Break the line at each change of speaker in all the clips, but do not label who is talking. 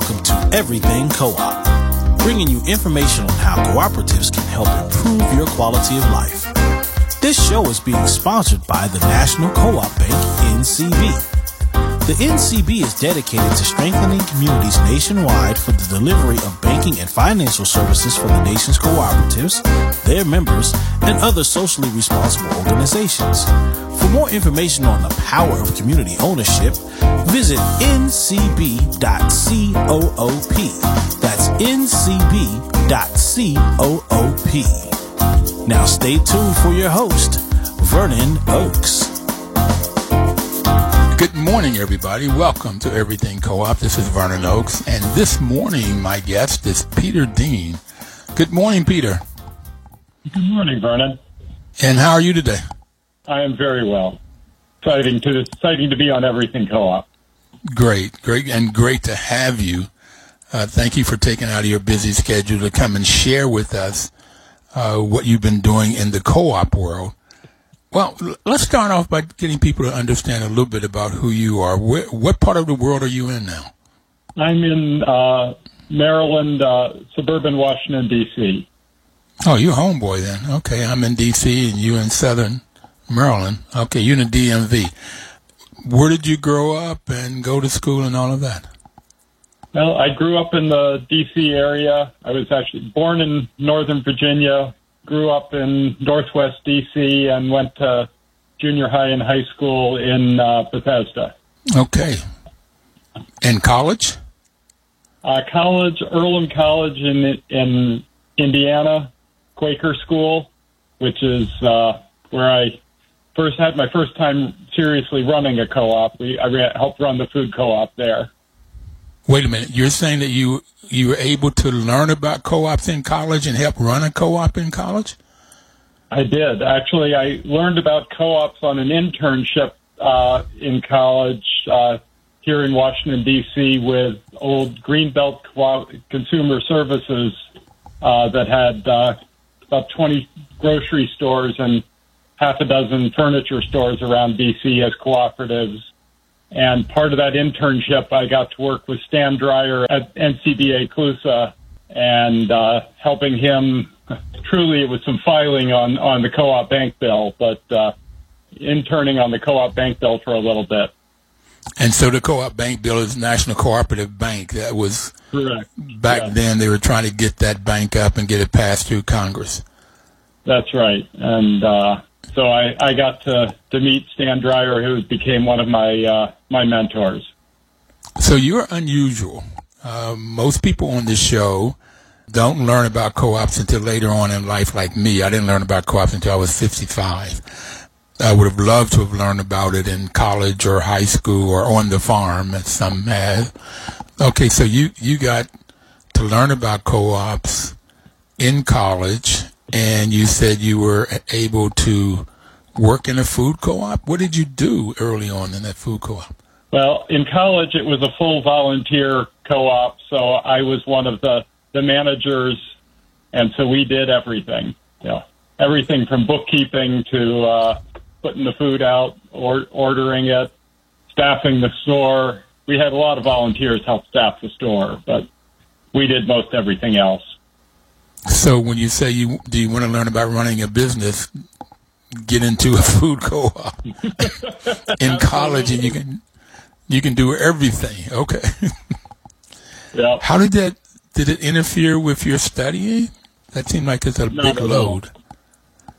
Welcome to Everything Co-op, bringing you information on how cooperatives can help improve your quality of life. This show is being sponsored by the National Co-op Bank, NCB. The NCB is dedicated to strengthening communities nationwide for the delivery of banking and financial services for the nation's cooperatives, their members, and other socially responsible organizations. For more information on the power of community ownership, visit ncb.coop. That's ncb.coop. Now stay tuned for your host, Vernon Oakes.
Good morning, everybody. Welcome to Everything Co-op. This is Vernon Oakes, and this morning my guest is Peter Dean. Good morning, Peter.
Good morning, Vernon.
And how are you today?
I am very well. Exciting to exciting to be on Everything Co-op.
Great, great, and great to have you. Uh, thank you for taking out of your busy schedule to come and share with us uh, what you've been doing in the co-op world. Well, let's start off by getting people to understand a little bit about who you are. Where, what part of the world are you in now?
I'm in uh, Maryland, uh, suburban Washington, D.C.
Oh, you're homeboy then. Okay, I'm in D.C. and you in Southern Maryland. Okay, you're in the DMV. Where did you grow up and go to school and all of that?
Well, I grew up in the D.C. area. I was actually born in Northern Virginia, grew up in Northwest DC and went to junior high and high school in uh, Bethesda.
Okay. And college?
Uh, college, Earlham College in in Indiana, Quaker School, which is uh, where I first had my first time seriously running a co-op. We, I ran, helped run the food co-op there.
Wait a minute. You're saying that you you were able to learn about co-ops in college and help run a co-op in college?
I did. Actually, I learned about co-ops on an internship uh, in college uh, here in Washington, D.C. with old Greenbelt Consumer Services uh, that had uh, about 20 grocery stores and half a dozen furniture stores around D.C. as cooperatives. And part of that internship, I got to work with Stan Dreyer at NCBA CLUSA and uh, helping him. Truly, it was some filing on, on the co-op bank bill, but uh, interning on the co-op bank bill for a little bit.
And so the co-op bank bill is National Cooperative Bank. That was
correct.
Back yeah. then, they were trying to get that bank up and get it passed through Congress.
That's right, and uh, so I, I got to, to meet Stan Dreyer, who became one of my uh, my mentors.
So you're unusual. Uh, most people on this show don't learn about co-ops until later on in life, like me. I didn't learn about co-ops until I was 55. I would have loved to have learned about it in college or high school or on the farm, at some have. Okay, so you, you got to learn about co-ops in college and you said you were able to work in a food co-op. What did you do early on in that food co-op?
Well, in college, it was a full volunteer co-op, so I was one of the the managers, and so we did everything. Yeah, everything from bookkeeping to uh, putting the food out, or ordering it, staffing the store. We had a lot of volunteers help staff the store, but we did most everything else.
So when you say you do you want to learn about running a business, get into a food co-op in college and you can you can do everything. Okay.
yeah.
How did that did it interfere with your studying? That seemed like it's a Not big load.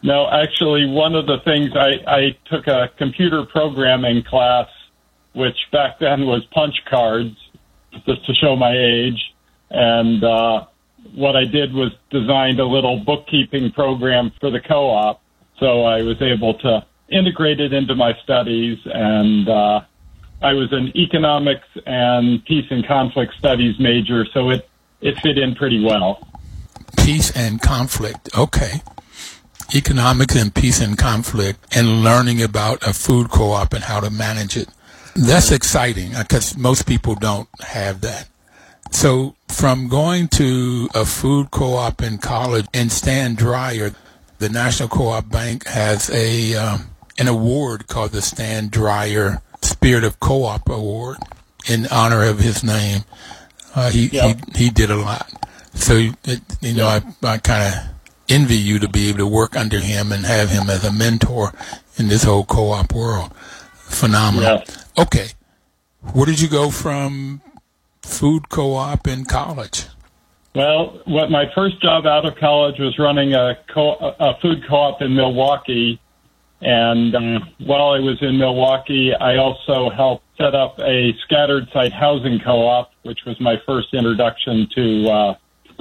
No, actually, one of the things I, I took a computer programming class, which back then was punch cards, just to show my age, and uh, what I did was designed a little bookkeeping program for the co-op. So I was able to integrate it into my studies and, uh, I was an economics and peace and conflict studies major, so it, it fit in pretty well.
Peace and conflict. Okay. Economics and peace and conflict and learning about a food co-op and how to manage it. That's exciting because most people don't have that. So from going to a food co-op in college and Stan Dreyer, the National Co-op Bank has a um, an award called the Stan Dreyer Spirit of Co-op Award in honor of his name. Uh, he,
Yep.
he he did a lot. So it, you know, I I kind of envy you to be able to work under him and have him as a mentor in this whole co-op world. Phenomenal.
Yes.
Okay, where did you go from food co-op in college?
Well, what my first job out of college was running a, co- a food co-op in Milwaukee, and uh, while I was in Milwaukee, I also helped set up a scattered site housing co-op, which was my first introduction to uh,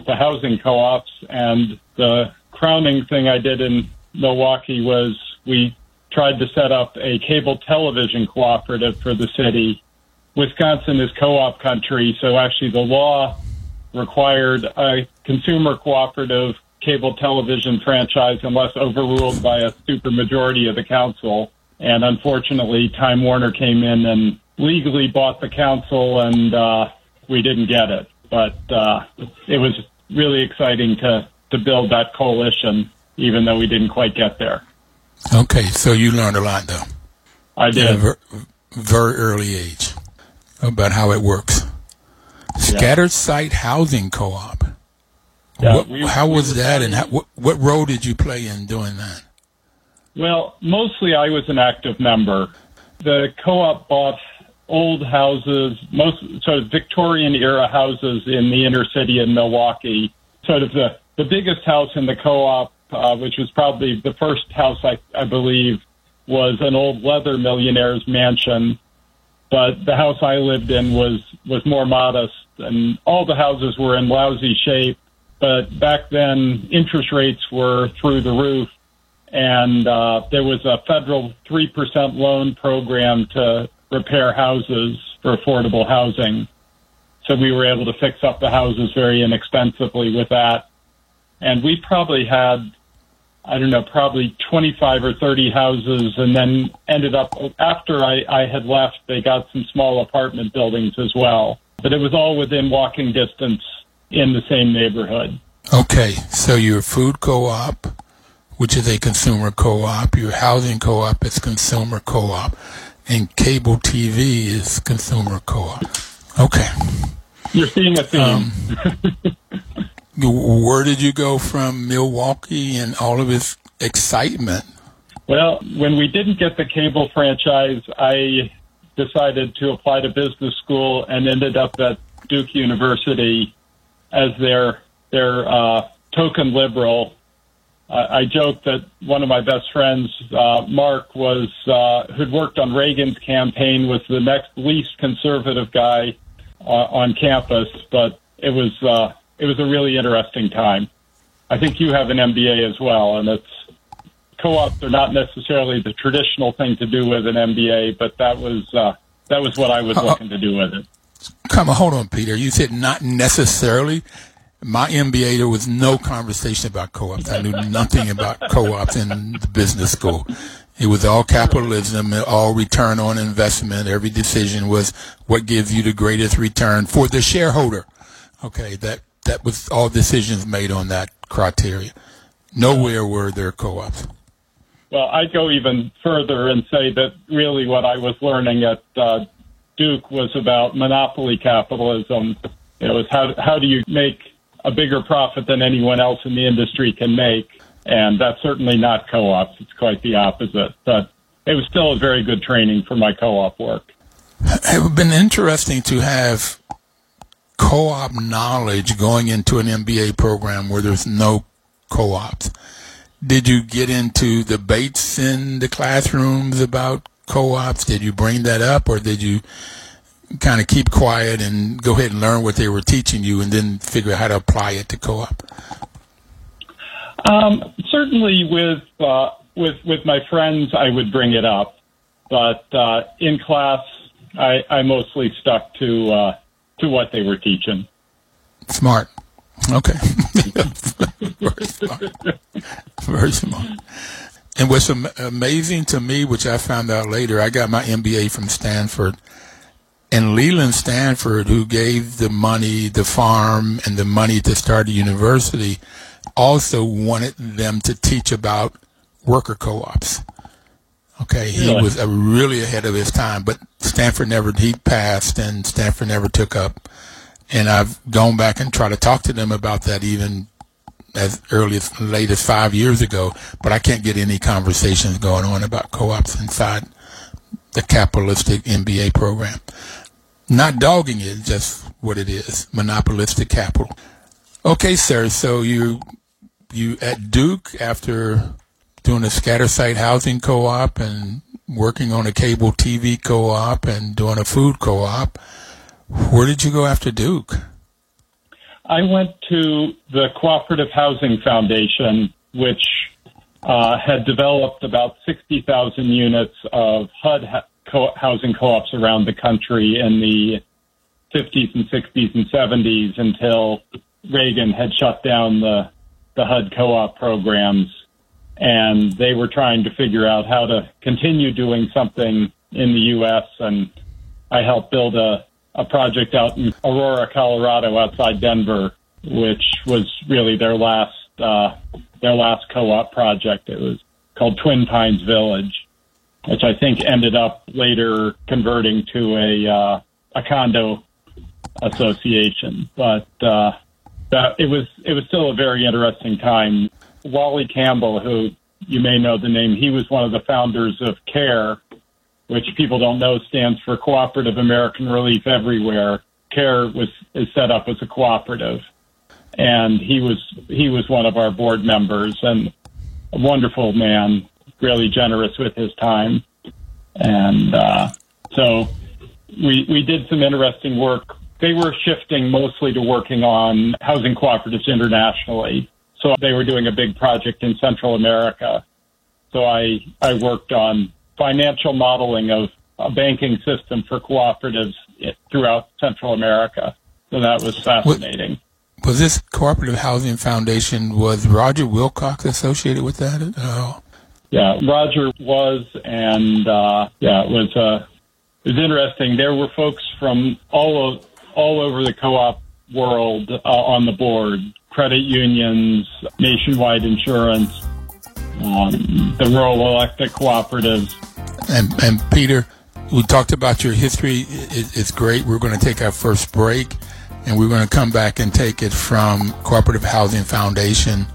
the housing co-ops. And the crowning thing I did in Milwaukee was we tried to set up a cable television cooperative for the city. Wisconsin is co-op country, so actually the law required a consumer cooperative cable television franchise unless overruled by a supermajority of the council. And unfortunately, Time Warner came in and legally bought the council, and uh, we didn't get it. But uh, it was really exciting to to build that coalition, even though we didn't quite get there.
Okay, so you learned a lot though.
I
at a
did.
ver- very early age about how it works. Scattered site housing co-op.
Yeah,
what,
we-
how was
were
that, and how, what, what role did you play in doing that?
Well, mostly I was an active member. The co-op bought old houses, most sort of Victorian era houses in the inner city in Milwaukee. Sort of the the biggest house in the co-op, uh, which was probably the first house I, I believe, was an old leather millionaire's mansion. But the house I lived in was was more modest, and all the houses were in lousy shape. But back then, interest rates were through the roof and uh, there was a federal 3% loan program to repair houses for affordable housing. So we were able to fix up the houses very inexpensively with that. And we probably had, I don't know, probably 25 or 30 houses and then ended up, after I, I had left, they got some small apartment buildings as well. But it was all within walking distance in the same neighborhood.
Okay, so your food co-op, which is a consumer co-op, your housing co-op is consumer co-op, and cable TV is consumer co-op. Okay,
You're seeing a theme.
Um, where did you go from Milwaukee and all of its excitement?
Well, when we didn't get the cable franchise, I decided to apply to business school and ended up at Duke University as their their uh, token liberal. I joke that one of my best friends, uh, Mark, was uh, who'd worked on Reagan's campaign, was the next least conservative guy uh, on campus. But it was uh, it was a really interesting time. I think you have an MBA as well, and it's co-ops are not necessarily the traditional thing to do with an MBA, but that was uh, that was what I was looking to do with it.
Come on, hold on, Peter. You said not necessarily. My MBA, there was no conversation about co-ops. I knew nothing about co-ops in the business school. It was all capitalism, all return on investment. Every decision was what gives you the greatest return for the shareholder. Okay, that that was all decisions made on that criteria. Nowhere were there co-ops.
Well, I'd go even further and say that really what I was learning at uh, Duke was about monopoly capitalism. It was how how do you make a bigger profit than anyone else in the industry can make, and that's certainly not co-ops. It's quite the opposite. But it was still a very good training for my co-op work.
It would have been interesting to have co-op knowledge going into an MBA program where there's no co-ops. Did you get into debates in the classrooms about co-ops? Did you bring that up or did you kind of keep quiet and go ahead and learn what they were teaching you and then figure out how to apply it to co-op?
Um, certainly, with uh, with with my friends, I would bring it up, but uh, in class, I, I mostly stuck to uh, to what they were teaching.
Smart. Okay. Very smart. Very smart. And what's am- amazing to me, which I found out later, I got my MBA from Stanford. And Leland Stanford, who gave the money, the farm, and the money to start a university, also wanted them to teach about worker co-ops. Okay, he
Really?
was uh, really ahead of his time, but Stanford never, he passed and Stanford never took up and I've gone back and tried to talk to them about that even as early as late as five years ago, but I can't get any conversations going on about co-ops inside the capitalistic MBA program. Not dogging it, just what it is, monopolistic capital. Okay, sir. So you you at Duke after doing a scatter site housing co-op and working on a cable TV co-op and doing a food co-op. Where did you go after Duke?
I went to the Cooperative Housing Foundation, which uh, had developed about 60,000 units of HUD co- housing co-ops around the country in the 50s and 60s and 70s until Reagan had shut down the, the HUD co-op programs. And they were trying to figure out how to continue doing something in the U.S. And I helped build a a project out in Aurora, Colorado, outside Denver, which was really their last uh, their last co-op project. It was called Twin Pines Village, which I think ended up later converting to a uh, a condo association. But uh, that it was it was still a very interesting time. Wally Campbell, who you may know the name, he was one of the founders of CARE, which people don't know stands for Cooperative American Relief Everywhere. CARE was is set up as a cooperative, and he was he was one of our board members and a wonderful man, really generous with his time, and uh, so we we did some interesting work. They were shifting mostly to working on housing cooperatives internationally. So they were doing a big project in Central America. So I I worked on financial modeling of a banking system for cooperatives throughout Central America. So that was fascinating.
Was this Cooperative Housing Foundation, was Roger Wilcox associated with that at all?
Yeah, Roger was, and uh, yeah, it was, uh, it was interesting. There were folks from all, of, all over the co-op world uh, on the board, credit unions, nationwide insurance, um, the rural electric cooperatives,
and, and Peter, we talked about your history. It, it's great. We're going to take our first break, and we're going to come back and take it from Cooperative Housing Foundation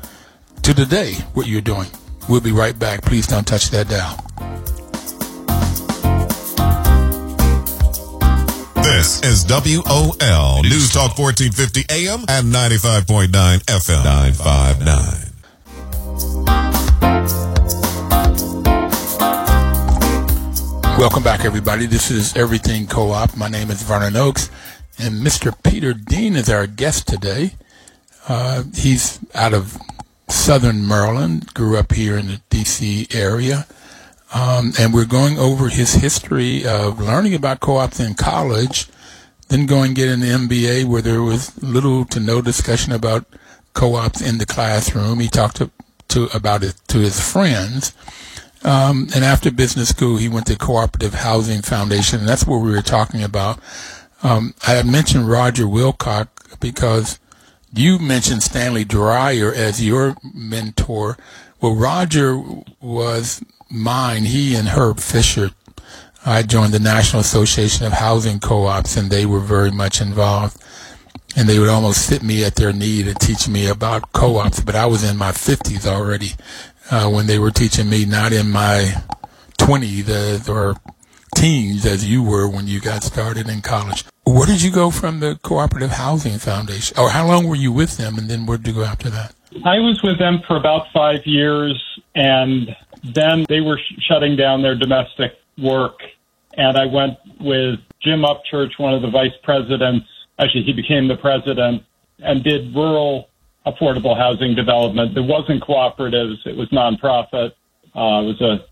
to today, what you're doing. We'll be right back. Please don't touch that dial.
This is WOL News Talk 1450 AM and 95.9 FM 959.
Welcome back, everybody. This is Everything Co-op. My name is Vernon Oakes, and Mr. Peter Dean is our guest today. Uh, he's out of Southern Maryland, grew up here in the D.C. area, um, and we're going over his history of learning about co-ops in college, then going get an MBA where there was little to no discussion about co-ops in the classroom. He talked to, to about it to his friends um, and after business school, he went to Cooperative Housing Foundation, and that's what we were talking about. Um, I had mentioned Roger Wilcox because you mentioned Stanley Dreyer as your mentor. Well, Roger was mine. He and Herb Fisher. I joined the National Association of Housing Co-ops, and they were very much involved. And they would almost sit me at their knee to teach me about co-ops, but I was in my 50s already uh, when they were teaching me, not in my 20s or teens as you were when you got started in college. Where did you go from the Cooperative Housing Foundation? Or how long were you with them, and then where did you go after that?
I was with them for about five years, and then they were sh- shutting down their domestic work. And I went with Jim Upchurch, one of the vice presidents. Actually, he became the president and did rural affordable housing development. It wasn't cooperatives; it was nonprofit. Uh, it was a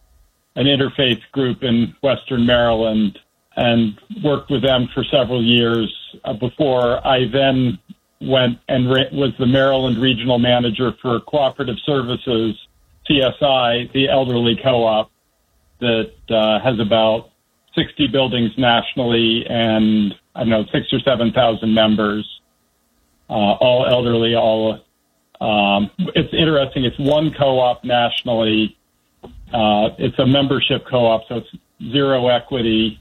an interfaith group in Western Maryland, and worked with them for several years uh, before I then went and re- was the Maryland regional manager for Cooperative Services CSI, the elderly co-op that uh, has about 60 buildings nationally and I don't know six or seven thousand members uh, all elderly, all. Um, it's interesting. It's one co-op nationally. Uh, it's a membership co-op, so it's zero equity.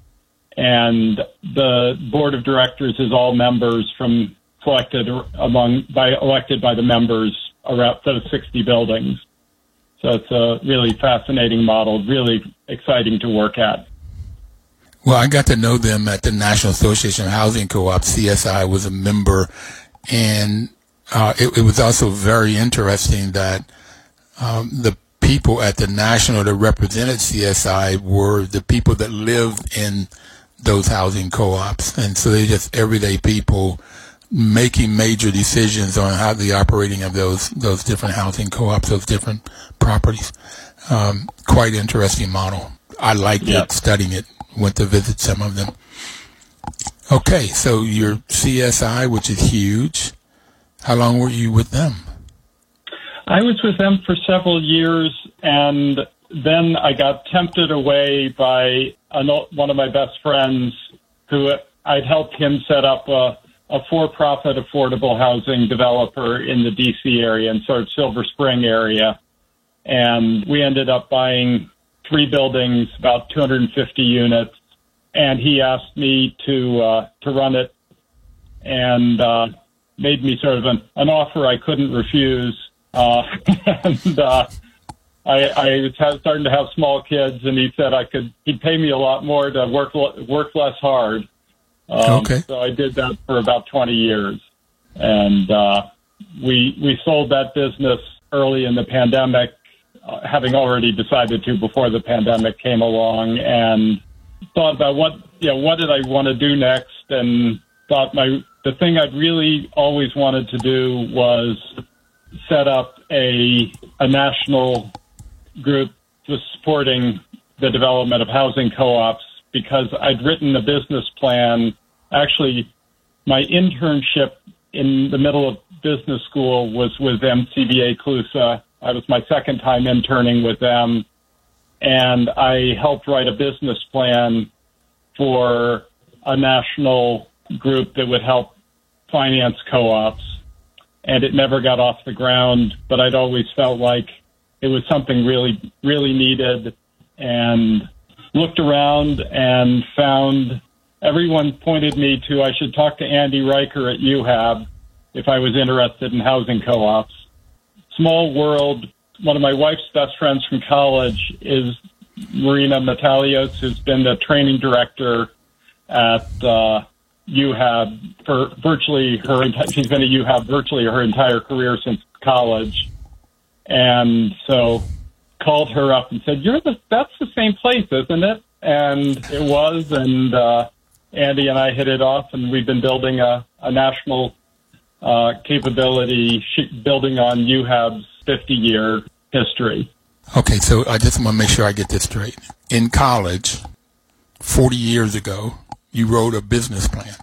and the board of directors is all members from selected among by elected by the members around those 60 buildings. So it's a really fascinating model, really exciting to work at.
Well, I got to know them at the National Association of Housing Co-op. CSI was a member, and uh, it, it, was also very interesting that um, the people at the national that represented CSI were the people that lived in those housing co-ops, and so they're just everyday people making major decisions on how the operating of those those different housing co-ops, those different properties. Um, quite interesting model. I liked yep. it, studying it went to visit some of them. Okay, so your CSI, which is huge. How long were you with them?
I was with them for several years, and then I got tempted away by one of my best friends who I'd helped him set up a, a for-profit affordable housing developer in the DC area and sort of Silver Spring area. And we ended up buying three buildings, about 250 units, and he asked me to uh, to run it, and uh, made me sort of an, an offer I couldn't refuse. Uh, and uh, I, I was starting to have small kids, and he said I could he'd pay me a lot more to work work less hard. Um, okay. So I did that for about 20 years, and uh, we we sold that business early in the pandemic uh, having already decided to before the pandemic came along and thought about what you know what did I want to do next and thought my the thing I'd really always wanted to do was set up a a national group just supporting the development of housing co-ops because I'd written a business plan actually my internship in the middle of business school was with NCBA CLUSA I was my second time interning with them, and I helped write a business plan for a national group that would help finance co-ops. And it never got off the ground, but I'd always felt like it was something really, really needed and looked around and found everyone pointed me to I should talk to Andy Reicher at UHAB if I was interested in housing co-ops small world. One of my wife's best friends from college is Marina Metalios, who's been the training director at uh, UHAB for virtually her. She's been at UHAB virtually her entire career since college, and so called her up and said, "You're the that's the same place, isn't it?" And it was, and uh, Andy and I hit it off, and we've been building a, a national uh, capability building on UHAB's 50 year history.
Okay, so I just want to make sure I get this straight. In college, 40 years ago, you wrote a business plan.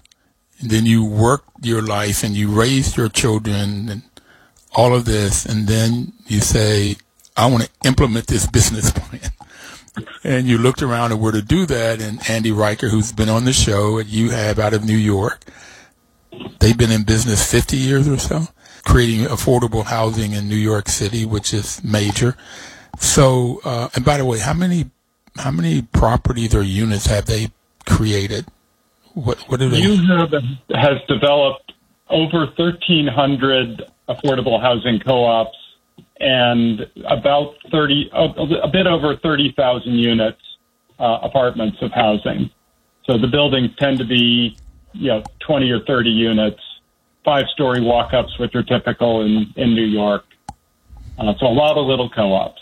And then you worked your life and you raised your children and all of this. And then you say, I want to implement this business plan. And you looked around and where to do that. And Andy Reicher, who's been on the show at UHAB out of New York, They've been in business 50 years or so, creating affordable housing in New York City, which is major. So, uh, and by the way, how many how many properties or units have they created? What what do they?
Has developed over 1,300 affordable housing co-ops and about 30, a bit over 30,000 units, uh, apartments of housing. So the buildings tend to be you know, 20 or 30 units, five story walk ups, which are typical in, in New York. Uh, so a lot of little co ops.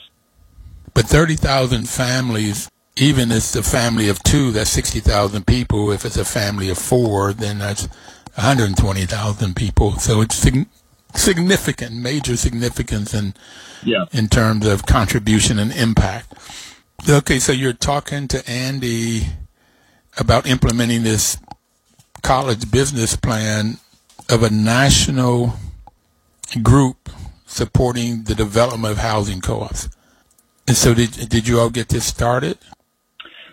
But 30,000 families, even if it's a family of two, that's 60,000 people. If it's a family of four, then that's 120,000 people. So it's significant, major significance in, yeah. in terms of contribution and impact. Okay, so you're talking to Andy about implementing this college business plan of a national group supporting the development of housing co-ops. And so did, did you all get this started?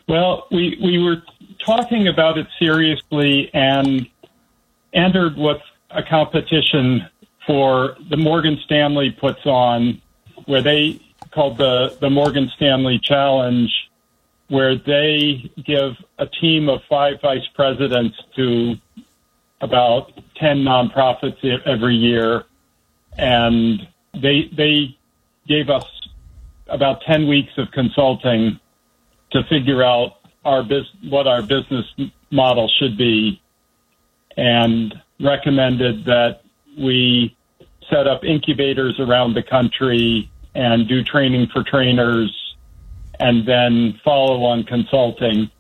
Well, we, we were talking about it seriously and entered with a competition for the Morgan Stanley puts on where they called the, the Morgan Stanley Challenge where they give a team of five vice presidents to about 10 nonprofits every year. And they, they gave us about 10 weeks of consulting to figure out our bus- what our business model should be and recommended that we set up incubators around the country and do training for trainers and then follow on consulting.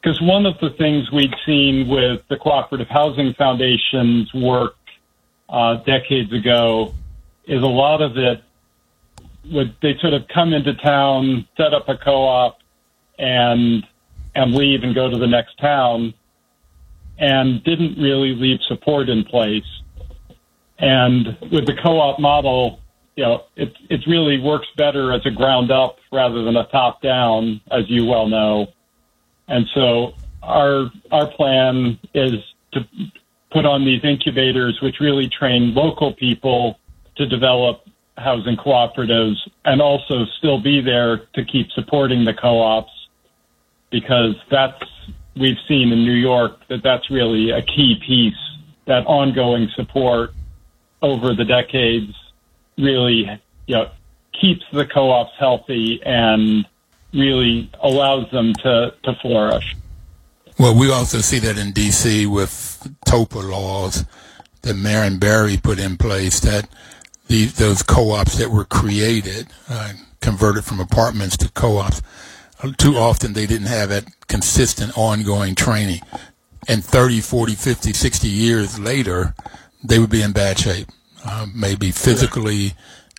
Because one of the things we'd seen with the Cooperative Housing Foundation's work uh, decades ago is a lot of it would they sort of come into town, set up a co-op, and and leave and go to the next town, and didn't really leave support in place. And with the co-op model, you know, it it really works better as a ground up rather than a top down, as you well know. And so our our plan is to put on these incubators, which really train local people to develop housing cooperatives, and also still be there to keep supporting the co-ops, because that's we've seen in New York that that's really a key piece. That ongoing support over the decades really you know, keeps the co-ops healthy and really allows them to, to flourish.
Well, we also see that in D.C. with TOPA laws that Marion Barry put in place that the, those co-ops that were created, uh, converted from apartments to co-ops, too often they didn't have that consistent ongoing training. And 30, 40, 50, 60 years later, they would be in bad shape uh, maybe physically,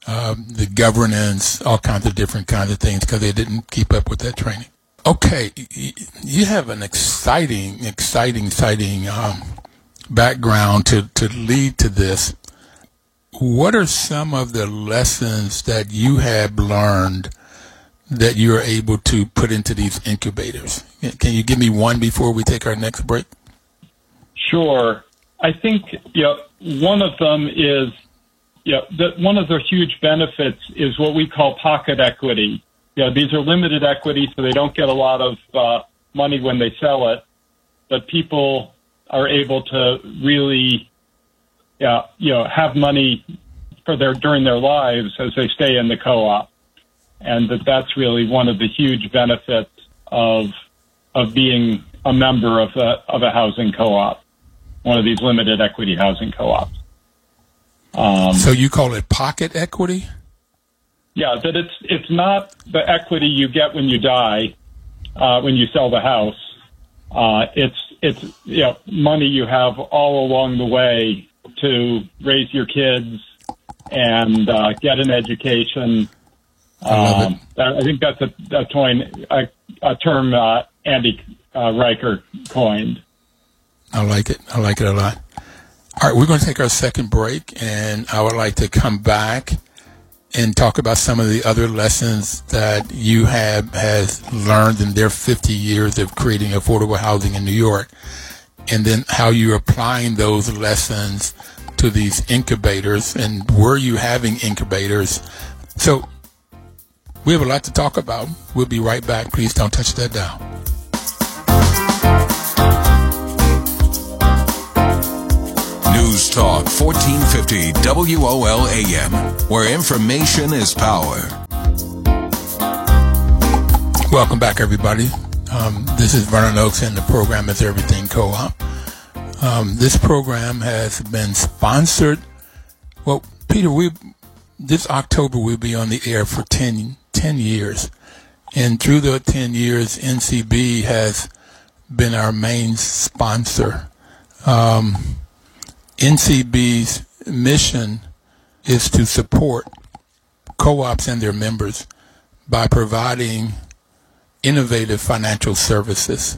uh, the governance, all kinds of different kinds of things because they didn't keep up with that training. Okay, you have an exciting, exciting, exciting um, background to, to lead to this. What are some of the lessons that you have learned that you are able to put into these incubators? Can you give me one before we take our next break?
Sure. I think know, one of them is know, the, one of the huge benefits is what we call pocket equity. Know, these are limited equity, so they don't get a lot of uh, money when they sell it, but people are able to really, yeah, you know, have money for their during their lives as they stay in the co-op, and that that's really one of the huge benefits of of being a member of a of a housing co-op one of these limited equity housing co-ops.
Um, so you call it pocket equity?
Yeah, that it's it's not the equity you get when you die, uh, when you sell the house. Uh, it's it's you know, money you have all along the way to raise your kids and uh, get an education.
I, um,
I think that's a, a, toy, a, a term uh, Andy uh, Reicher coined.
I like it. I like it a lot. All right, we're going to take our second break, and I would like to come back and talk about some of the other lessons that you have has learned in their 50 years of creating affordable housing in New York, and then how you're applying those lessons to these incubators, and were you having incubators? So we have a lot to talk about. We'll be right back. Please don't touch that dial.
News Talk 1450 WOL AM, where information is power.
Welcome back, everybody. Um, this is Vernon Oakes, and the program is Everything Co-op. Um, this program has been sponsored. Well, Peter, we this October we'll be on the air for 10, 10 years, and through the ten years, NCB has been our main sponsor. Um, NCB's mission is to support co-ops and their members by providing innovative financial services.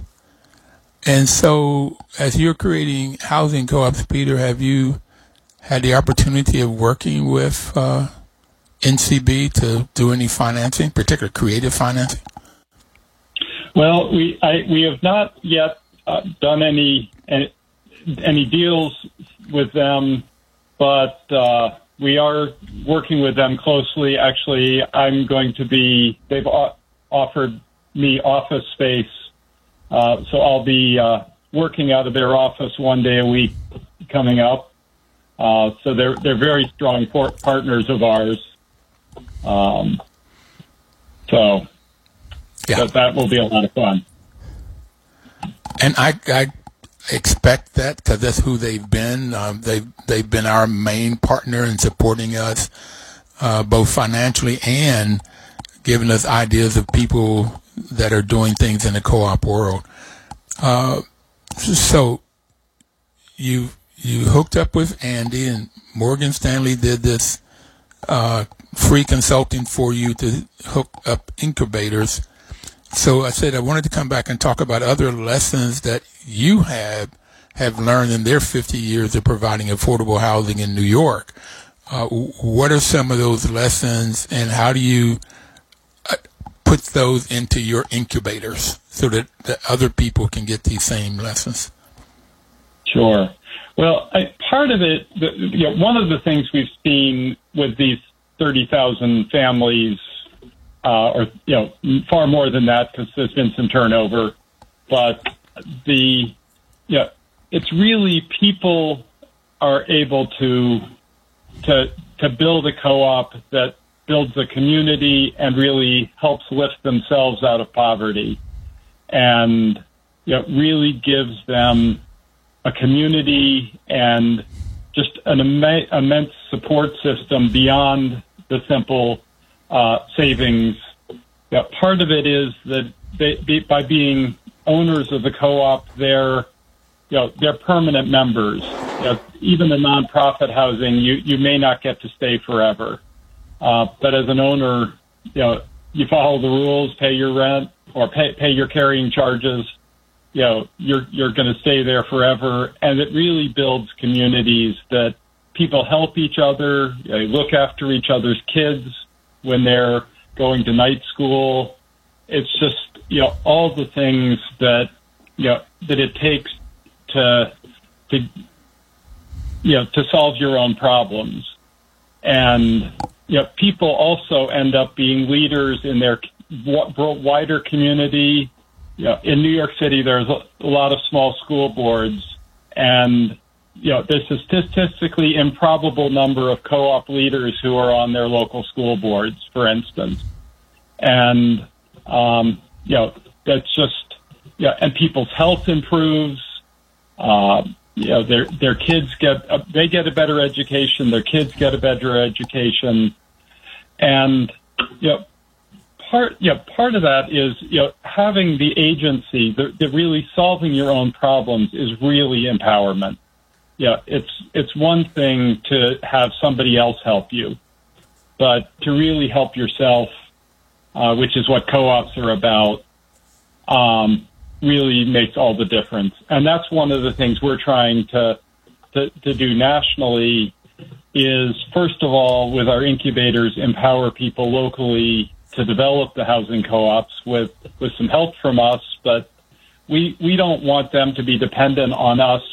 And so, as you're creating housing co-ops, Peter, have you had the opportunity of working with uh, NCB to do any financing, particularly creative financing?
Well, we I, we have not yet uh, done any, any any deals with them, but uh, we are working with them closely. Actually, I'm going to be, they've offered me office space. Uh, so I'll be uh, working out of their office one day a week coming up. Uh, so they're they're very strong por- partners of ours. Um, so
Yeah.
that, that will be a lot of fun.
And I, I expect that because that's who they've been. Um, they've they've been our main partner in supporting us, uh, both financially and giving us ideas of people that are doing things in the co-op world. Uh, so you you hooked up with Andy and Morgan Stanley did this uh, free consulting for you to hook up incubators. So I said I wanted to come back and talk about other lessons that you have have learned in their 50 years of providing affordable housing in New York. Uh, what are some of those lessons, and how do you uh, put those into your incubators so that, that other people can get these same lessons?
Sure. Well, I, part of it, the, you know, one of the things we've seen with these 30,000 families, uh, or, you know, far more than that because there's been some turnover, but the, you know, it's really people are able to, to, to build a co-op that builds a community and really helps lift themselves out of poverty and, you know, really gives them a community and just an imme- immense support system beyond the simple uh, savings. Yeah, part of it is that they, be, by being owners of the co-op, they're you know they're permanent members. You know, even the nonprofit housing, you you may not get to stay forever, uh, but as an owner, you know you follow the rules, pay your rent or pay pay your carrying charges you know you're you're going to stay there forever and it really builds communities that people help each other look after each other's kids when they're going to night school. It's just you know all the things that you know that it takes to to you know to solve your own problems. And you know people also end up being leaders in their wider community. You know, in New York City, there's a, lot of small school boards, and you know, there's a statistically improbable number of co-op leaders who are on their local school boards, for instance, and um, you know, that's just yeah, and people's health improves. Uh, you know, their their kids get a, they get a better education, their kids get a better education, and you know, part yeah part of that is you know having the agency the, the really solving your own problems is really empowerment yeah it's it's one thing to have somebody else help you but to really help yourself uh, which is what co-ops are about um, really makes all the difference. And that's one of the things we're trying to to, to do nationally is first of all with our incubators empower people locally to develop the housing co-ops with with some help from us, but we we don't want them to be dependent on us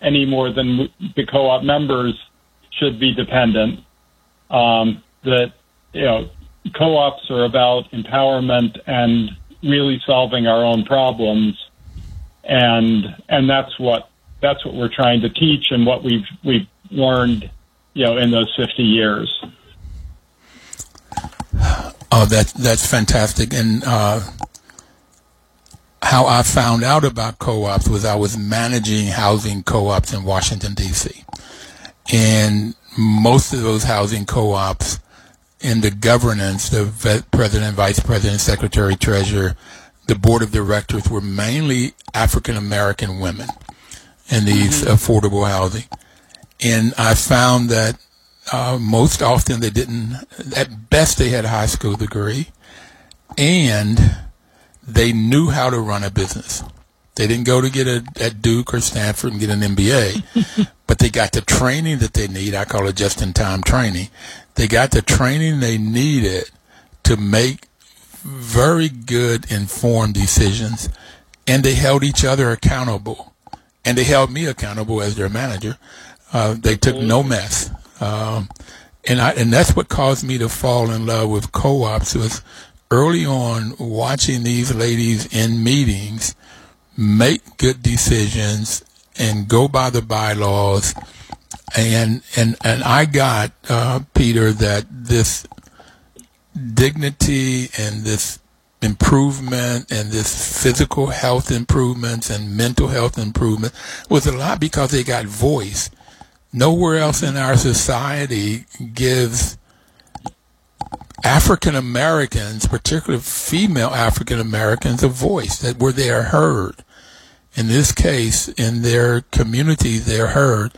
any more than the co-op members should be dependent. Um, that you know, co-ops are about empowerment and really solving our own problems, and and that's what that's what we're trying to teach and what we've we've learned, you know, in those 50 years.
Oh, that that's fantastic. And uh, how I found out about co-ops was I was managing housing co-ops in Washington D.C. And most of those housing co-ops in the governance, the president, vice president, secretary, treasurer, the board of directors were mainly African American women in these mm-hmm. affordable housing. And I found that uh, most often they didn't, at best they had a high school degree and they knew how to run a business. They didn't go to get a, at Duke or Stanford and get an MBA, but they got the training that they need. I call it just in time training. They got the training they needed to make very good informed decisions and they held each other accountable and they held me accountable as their manager. Uh, they took no mess. Um, and I, and that's what caused me to fall in love with co-ops was early on watching these ladies in meetings make good decisions and go by the bylaws and and and I got uh, Peter that this dignity and this improvement and this physical health improvements and mental health improvement was a lot because they got voice. Nowhere else in our society gives African Americans, particularly female African Americans, a voice that where they are heard. In this case, in their community, they're heard,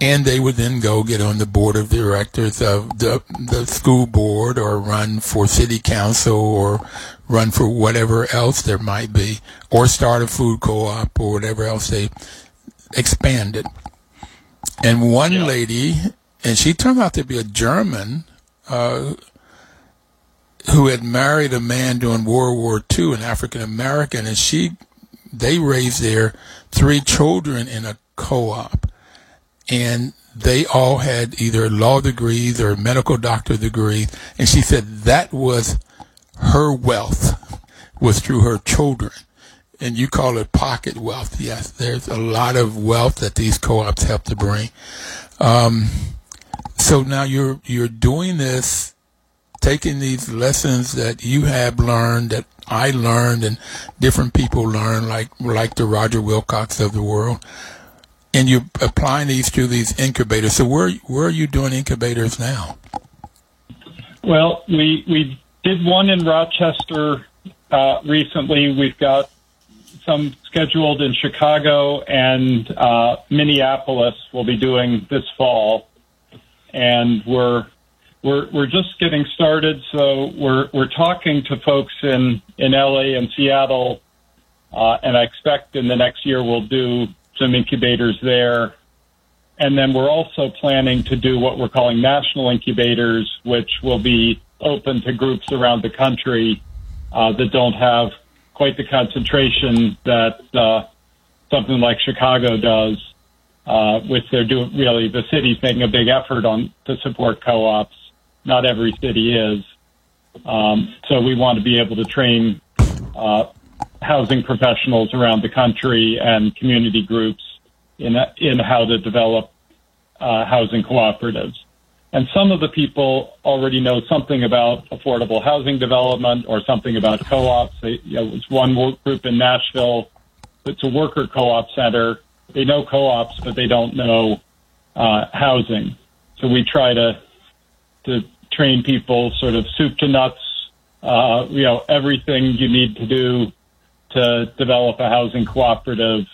and they would then go get on the board of directors of the the school board, or run for city council, or run for whatever else there might be, or start a food co-op, or whatever else they expanded. And one yeah. lady, and she turned out to be a German. Uh, who had married a man during World War II, an African American, and she, they raised their three children in a co-op, and they all had either law degrees or medical doctor degrees, and she said that was her wealth was through her children. And you call it pocket wealth. Yes, there's a lot of wealth that these co-ops help to bring. Um, so now you're you're doing this taking these lessons that you have learned, that I learned, and different people learn, like like the Roger Wilcox of the world, and you're applying these to these incubators. So where where are you doing incubators now?
Well, we we did one in Rochester uh, recently. We've got some scheduled in Chicago and uh, Minneapolis. We'll be doing this fall, and we're we're we're just getting started, so we're we're talking to folks in in LA and Seattle, uh, and I expect in the next year we'll do some incubators there, and then we're also planning to do what we're calling national incubators, which will be open to groups around the country uh, that don't have quite the concentration that uh, something like Chicago does, uh, which they're doing. Really, the city's making a big effort on to support co-ops not every city is. Um, so we want to be able to train uh, housing professionals around the country and community groups in in how to develop uh, housing cooperatives. And some of the people already know something about affordable housing development or something about co-ops. They, you know, one group in Nashville. It's a worker co-op center. They know co-ops, but they don't know uh, housing. So we try to to train people sort of soup to nuts, uh, you know, everything you need to do to develop a housing cooperative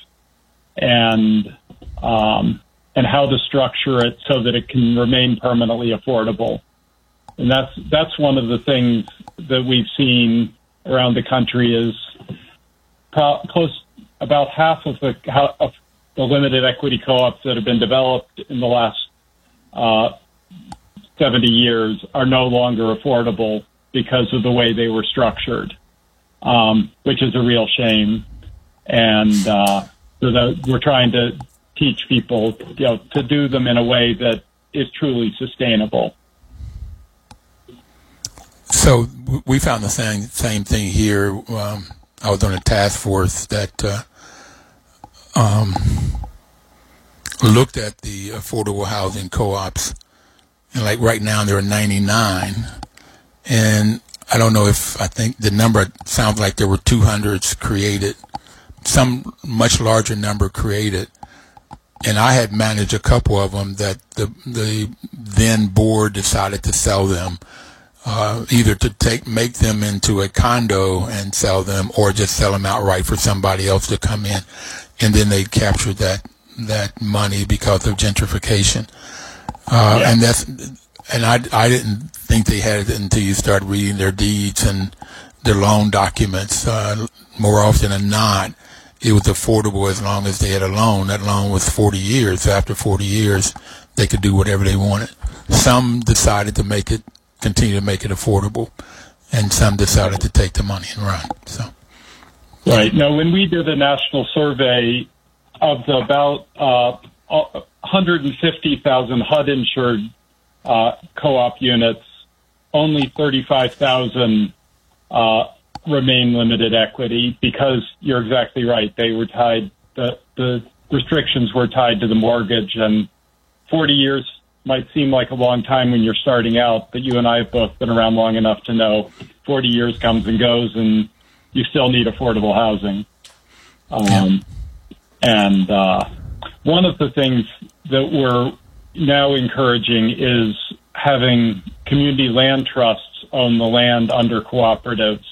and, um, and how to structure it so that it can remain permanently affordable. And that's, that's one of the things that we've seen around the country is pro- close about half of the, of the limited equity co-ops that have been developed in the last uh, 70 years are no longer affordable because of the way they were structured, um, which is a real shame. And uh, so we're trying to teach people, you know, to do them in a way that is truly sustainable.
So we found the same same thing here. Um, I was on a task force that uh, um, looked at the affordable housing co-ops and like right now there are 99. And I don't know if I think the number sounds like there were 200s created, some much larger number created. And I had managed a couple of them that the the then board decided to sell them, uh, either to take make them into a condo and sell them, or just sell them outright for somebody else to come in, and then they captured that that money because of gentrification. Uh, yeah. And that's and I, I didn't think they had it until you start reading their deeds and their loan documents. Uh, more often than not, it was affordable as long as they had a loan. That loan was 40 years. After 40 years, they could do whatever they wanted. Some decided to make it, continue to make it affordable, and some decided to take the money and run. So,
right now, when we did a national survey of the about uh, 150,000 HUD insured uh, co-op units, only 35,000 uh, remain limited equity because you're exactly right. They were tied, the, the restrictions were tied to the mortgage, and 40 years might seem like a long time when you're starting out, but you and I have both been around long enough to know 40 years comes and goes, and you still need affordable housing. Um, and uh, one of the things that we're now encouraging is having community land trusts own the land under cooperatives,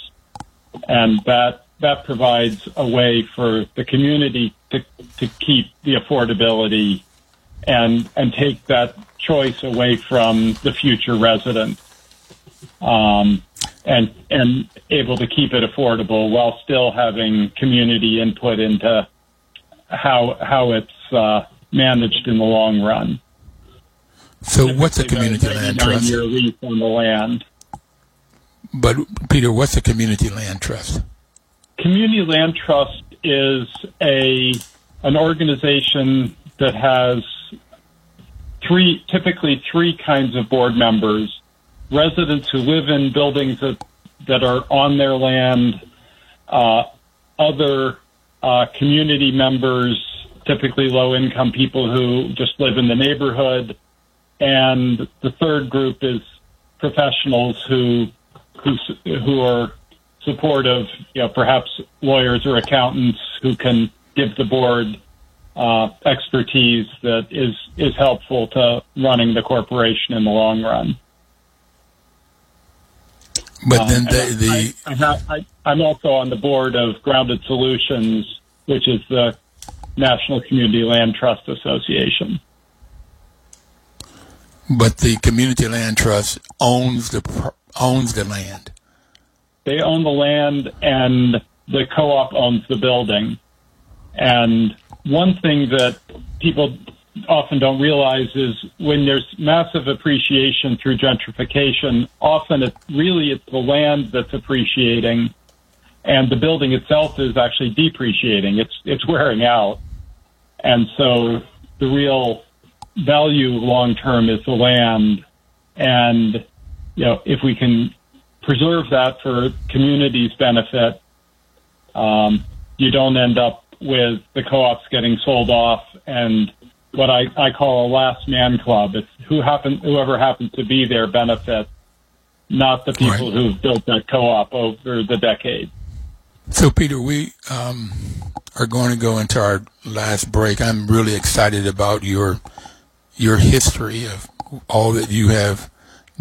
and that that provides a way for the community to to keep the affordability and and take that choice away from the future resident, um, and and able to keep it affordable while still having community input into how how it's uh, managed in the long run.
So, what's a community land trust?
Year lease on the land.
But Peter, what's a community land trust?
Community land trust is a an organization that has three, typically three kinds of board members: residents who live in buildings that that are on their land, uh, other uh, community members, typically low income people who just live in the neighborhood, and the third group is professionals who who who are supportive, you know, perhaps lawyers or accountants who can give the board uh, expertise that is is helpful to running the corporation in the long run.
But then uh, the, the
I, I I, I'm also on the board of Grounded Solutions, which is the National Community Land Trust Association.
But the community land trust owns the owns the land.
They own the land, and the co-op owns the building. And one thing that people often don't realize is when there's massive appreciation through gentrification, often it's really it's the land that's appreciating and the building itself is actually depreciating. It's it's wearing out. And so the real value long term is the land and you know if we can preserve that for community's benefit um, you don't end up with the co-ops getting sold off and what I, I call a last man club. It's who happen, whoever happens to be there benefits, not the people right. who've built that co-op over the decade.
So, Peter, we um, are going to go into our last break. I'm really excited about your your history of all that you have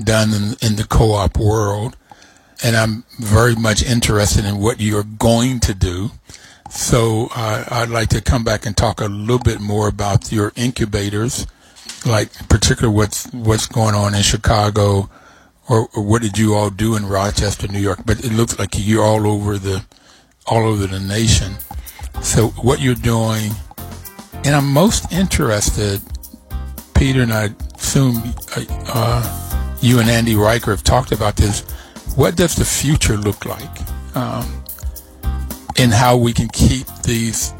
done in, in the co-op world, and I'm very much interested in what you're going to do. So uh, I'd like to come back and talk a little bit more about your incubators, like particularly what's what's going on in Chicago, or, or, what did you all do in Rochester, New York? But it looks like you're all over the all over the nation. So what you're doing, and I'm most interested, Peter, and I assume uh, uh, you and Andy Reicher have talked about this. What does the future look like? Um, in how we can keep these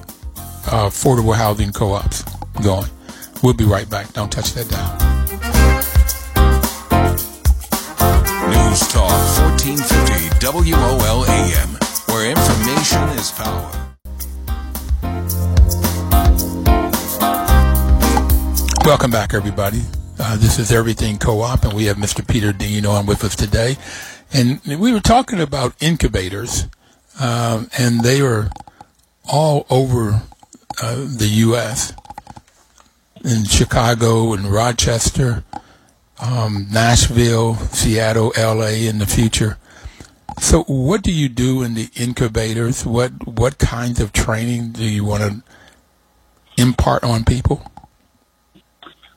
uh, affordable housing co-ops going. We'll be right back. Don't touch that down.
News Talk 1450 WOLAM, where information is power.
Welcome back, everybody. Uh, this is Everything Co-op, and we have Mr. Peter Dean on with us today. And we were talking about incubators um, and they are all over uh, the U.S. in Chicago and Rochester, um, Nashville, Seattle, L.A. in the future. So, what do you do in the incubators? What what kinds of training do you want to impart on people?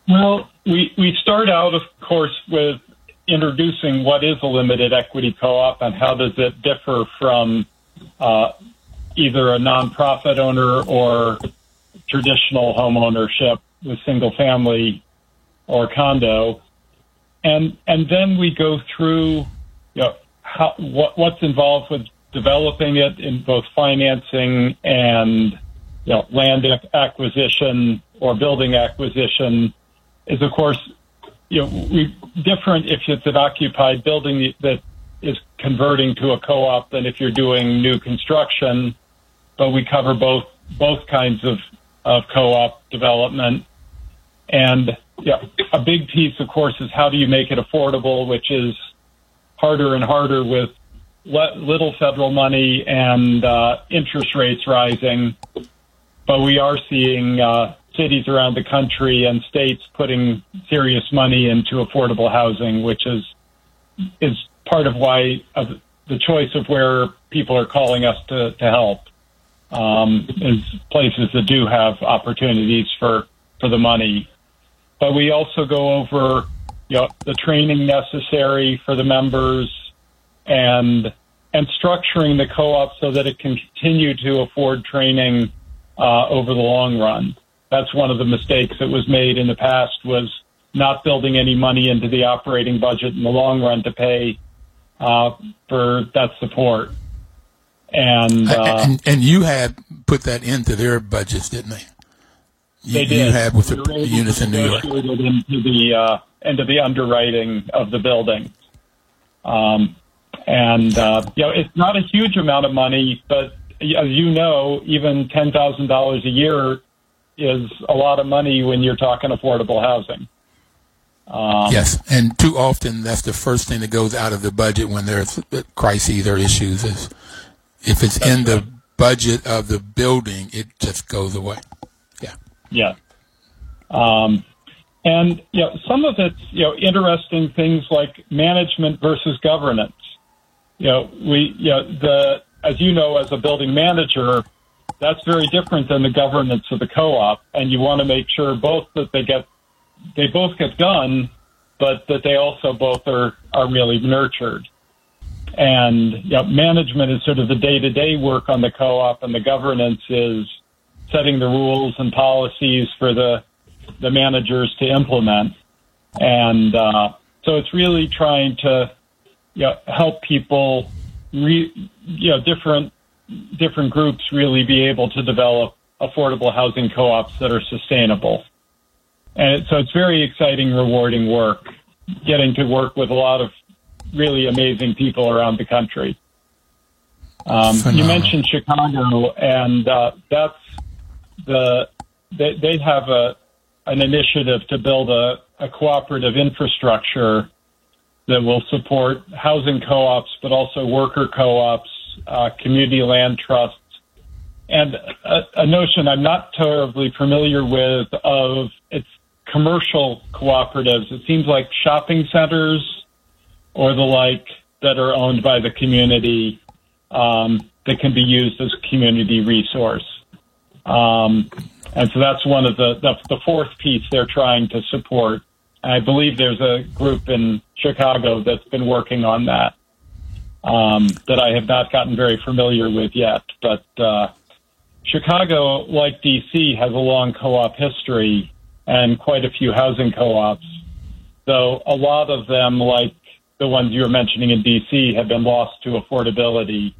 Well, we we start out, of course, with introducing what is a limited equity co-op and how does it differ from uh, either a nonprofit owner or traditional home ownership with single family or condo. And, and then we go through, you know, how, what, what's involved with developing it in both financing and, you know, land acquisition or building acquisition is of course, you know, we different if it's an occupied building that is converting to a co-op than if you're doing new construction. But we cover both both kinds of, of co-op development. And yeah, a big piece, of course, is how do you make it affordable, which is harder and harder with le- little federal money and uh, interest rates rising. But we are seeing uh, cities around the country and states putting serious money into affordable housing, which is is part of why uh, the choice of where people are calling us to, to help um, is places that do have opportunities for for the money. But we also go over you know, the training necessary for the members and and structuring the co-op so that it can continue to afford training uh, over the long run. That's one of the mistakes that was made in the past was not building any money into the operating budget in the long run to pay uh, for that support. And, uh,
and and you had put that into their budgets, didn't they? You,
they did.
You had with
We
the units in New York.
into the uh, into the underwriting of the building. Um, and uh, you know, it's not a huge amount of money, but as you know, even ten thousand dollars a year is a lot of money when you're talking affordable housing. Um,
Yes, and too often that's the first thing that goes out of the budget when there's crises or issues. Is if it's in the budget of the building, it just goes away. Yeah.
Yeah. Um, and you know, some of it's you know interesting things like management versus governance. You know, we you know the as you know as a building manager, that's very different than the governance of the co-op, and you want to make sure both that they get they both get done, but that they also both are are really nurtured. And you know, management is sort of the day to day work on the co-op, and the governance is setting the rules and policies for the the managers to implement. And uh, so it's really trying to you know, help people, re, you know, different different groups really be able to develop affordable housing co-ops that are sustainable. And so it's very exciting, rewarding work, getting to work with a lot of really amazing people around the country. Um, you mentioned Chicago, and uh, that's the they, they have a an initiative to build a, a cooperative infrastructure that will support housing co-ops, but also worker co-ops, uh, community land trusts, and a, a notion I'm not terribly familiar with of it's commercial cooperatives. It seems like shopping centers or the like that are owned by the community um, that can be used as a community resource. Um, and so that's one of the, the the fourth piece they're trying to support. I believe there's a group in Chicago that's been working on that um, that I have not gotten very familiar with yet. But uh, Chicago, like DC, has a long co-op history and quite a few housing co-ops. Though a lot of them, like the ones you were mentioning in DC, have been lost to affordability.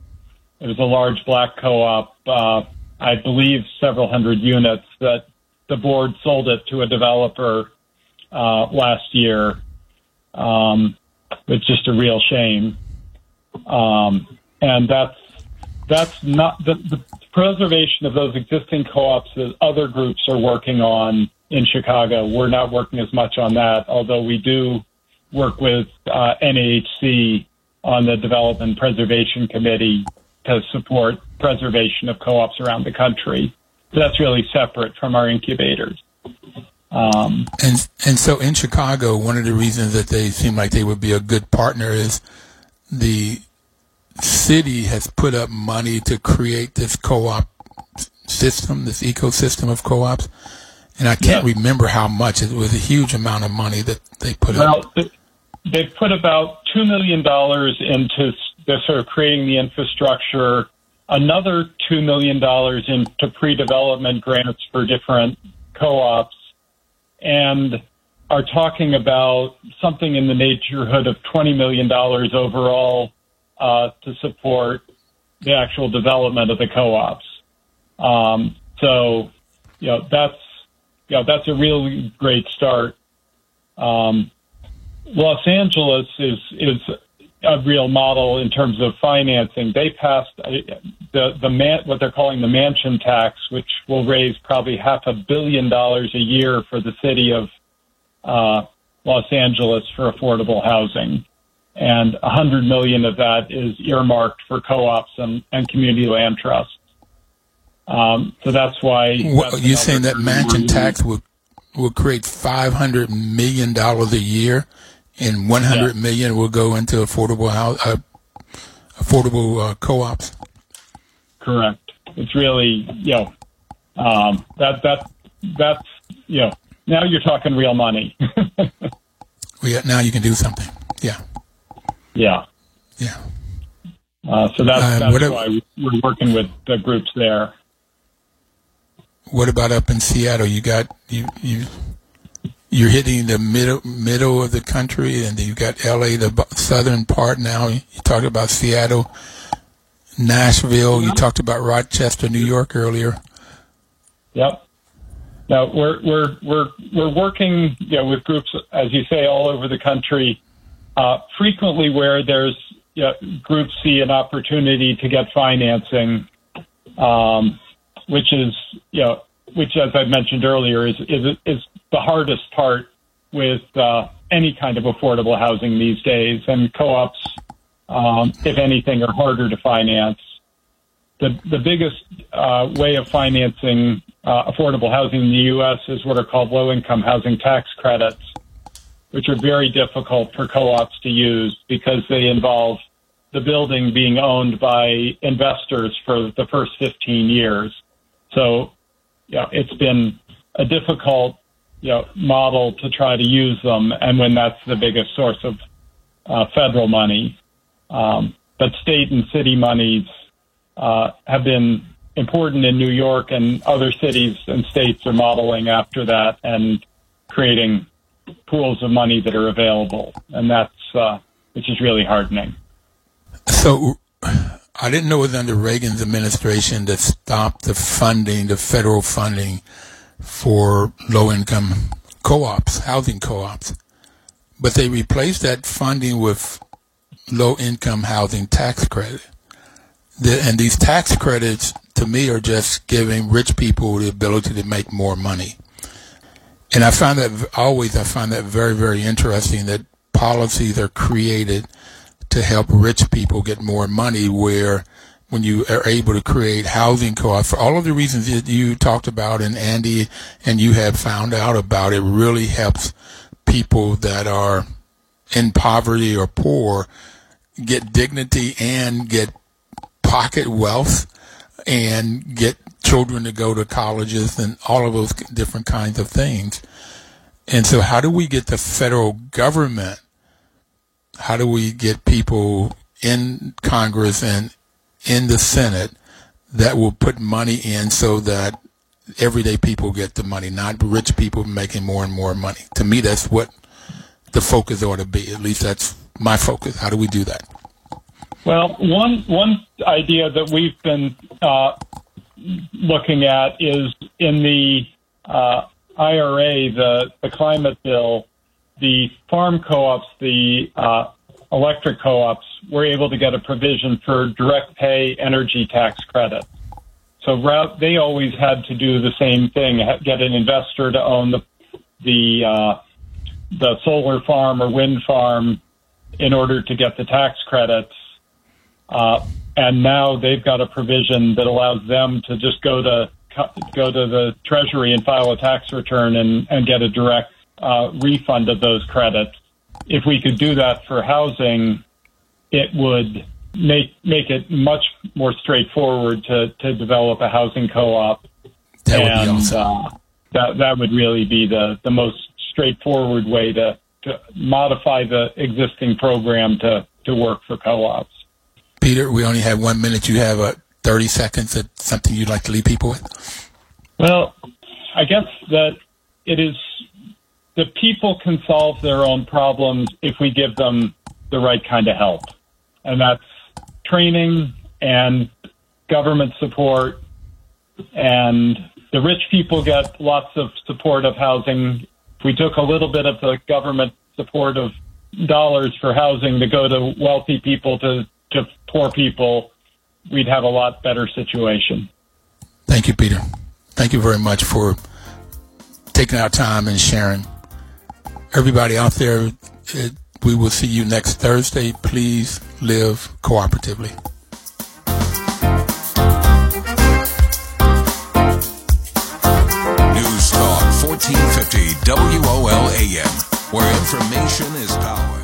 It was a large black co-op, uh, I believe several hundred units that the board sold it to a developer uh, last year. Um, it's just a real shame. Um, and that's that's not the, the preservation of those existing co-ops that other groups are working on in Chicago. We're not working as much on that, although we do work with uh, NAHC on the Development Preservation Committee to support preservation of co-ops around the country. So that's really separate from our incubators. Um,
And and so in Chicago, one of the reasons that they seem like they would be a good partner is the city has put up money to create this co-op system, this ecosystem of co-ops. And I can't
Yeah.
remember how much. It was a huge amount of money that they put up.
Well, th- they've put about $2 million into the sort of creating the infrastructure, another $2 million into pre-development grants for different co-ops, and are talking about something in the neighborhood of $20 million overall uh, to support the actual development of the co-ops. Um, so, you know, that's, you know, that's a really great start. Um, Los Angeles is is a real model in terms of financing. They passed the the man, what they're calling the mansion tax, which will raise probably half a billion dollars a year for the city of uh, Los Angeles for affordable housing, and a hundred million of that is earmarked for co-ops and, and community land trusts. Um, so that's why.
What, you're saying that mansion tax will will create five hundred million dollars a year, and one hundred yeah. million will go into affordable house, uh, affordable uh, co-ops.
Correct. It's really you know um, that that that's you know now you're talking real money.
well, yeah, now you can do something. Yeah.
Yeah.
Yeah.
Uh, so that's, uh, that's why we're working with the groups there.
What about up in Seattle? You got you you you're hitting the middle middle of the country, and you got L.A. the southern part now. You talked about Seattle, Nashville. You talked about Rochester, New York earlier.
Yep. Now we're we're we're we're working you know, with groups, as you say, all over the country. Uh, frequently, where there's you know, groups see an opportunity to get financing. Um, which is you know which as I mentioned earlier is is is the hardest part with uh, any kind of affordable housing these days, and co-ops, um, if anything, are harder to finance. The the biggest uh, way of financing uh, affordable housing in the U.S. is what are called low-income housing tax credits, which are very difficult for co-ops to use because they involve the building being owned by investors for the first 15 years. So, yeah, it's been a difficult, you know, model to try to use them, and when that's the biggest source of uh, federal money. Um, but state and city monies uh, have been important in New York, and other cities and states are modeling after that and creating pools of money that are available, and that's uh, which is really hardening.
So, I didn't know it was under Reagan's administration that stopped the funding, the federal funding for low income co ops, housing co ops. But they replaced that funding with low income housing tax credit. The, and these tax credits, to me, are just giving rich people the ability to make more money. And I find that always, I find that very, very interesting that policies are created to help rich people get more money where when you are able to create housing co-ops for all of the reasons that you talked about and Andy and you have found out about it really helps people that are in poverty or poor get dignity and get pocket wealth and get children to go to colleges and all of those different kinds of things. And so how do we get the federal government how do we get people in Congress and in the Senate that will put money in so that everyday people get the money, not rich people making more and more money. To me, that's what the focus ought to be. At least that's my focus. How do we do that?
Well, one one idea that we've been uh, looking at is in the uh, IRA, the the climate bill the farm co-ops, the uh, electric co-ops, were able to get a provision for direct pay energy tax credit. So they always had to do the same thing: get an investor to own the the uh, the solar farm or wind farm in order to get the tax credits. Uh, and now they've got a provision that allows them to just go to go to the Treasury and file a tax return and, and get a direct uh, refund of those credits. If we could do that for housing, it would make make it much more straightforward to, to develop a housing co-op.
That and, would be awesome. Uh,
that that would really be the, the most straightforward way to, to modify the existing program to, to work for co-ops.
Peter, we only have one minute. You have uh, 30 seconds of something you'd like to leave people with?
Well, I guess that it is the people can solve their own problems if we give them the right kind of help. And that's training and government support. And the rich people get lots of support of housing. If we took a little bit of the government support of dollars for housing to go to wealthy people to, to poor people, we'd have a lot better situation.
Thank you, Peter. Thank you very much for taking our time and sharing. Everybody out there, it, we will see you next Thursday. Please live cooperatively.
News Talk 1450 WOL AM, where information is power.